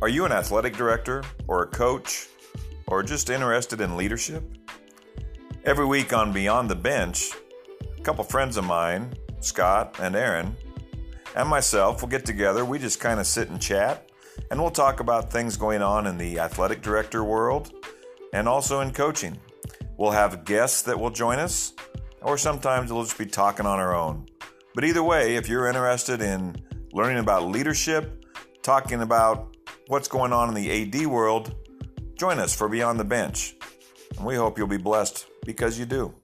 Are you an athletic director or a coach or just interested in leadership? Every week on Beyond the Bench, a couple friends of mine, Scott and Aaron, and myself will get together. We just kind of sit and chat, and we'll talk about things going on in the athletic director world and also in coaching. We'll have guests that will join us, or sometimes we'll just be talking on our own. But either way, if you're interested in learning about leadership, talking about what's going on in the AD world, join us for Beyond the Bench. And we hope you'll be blessed because you do.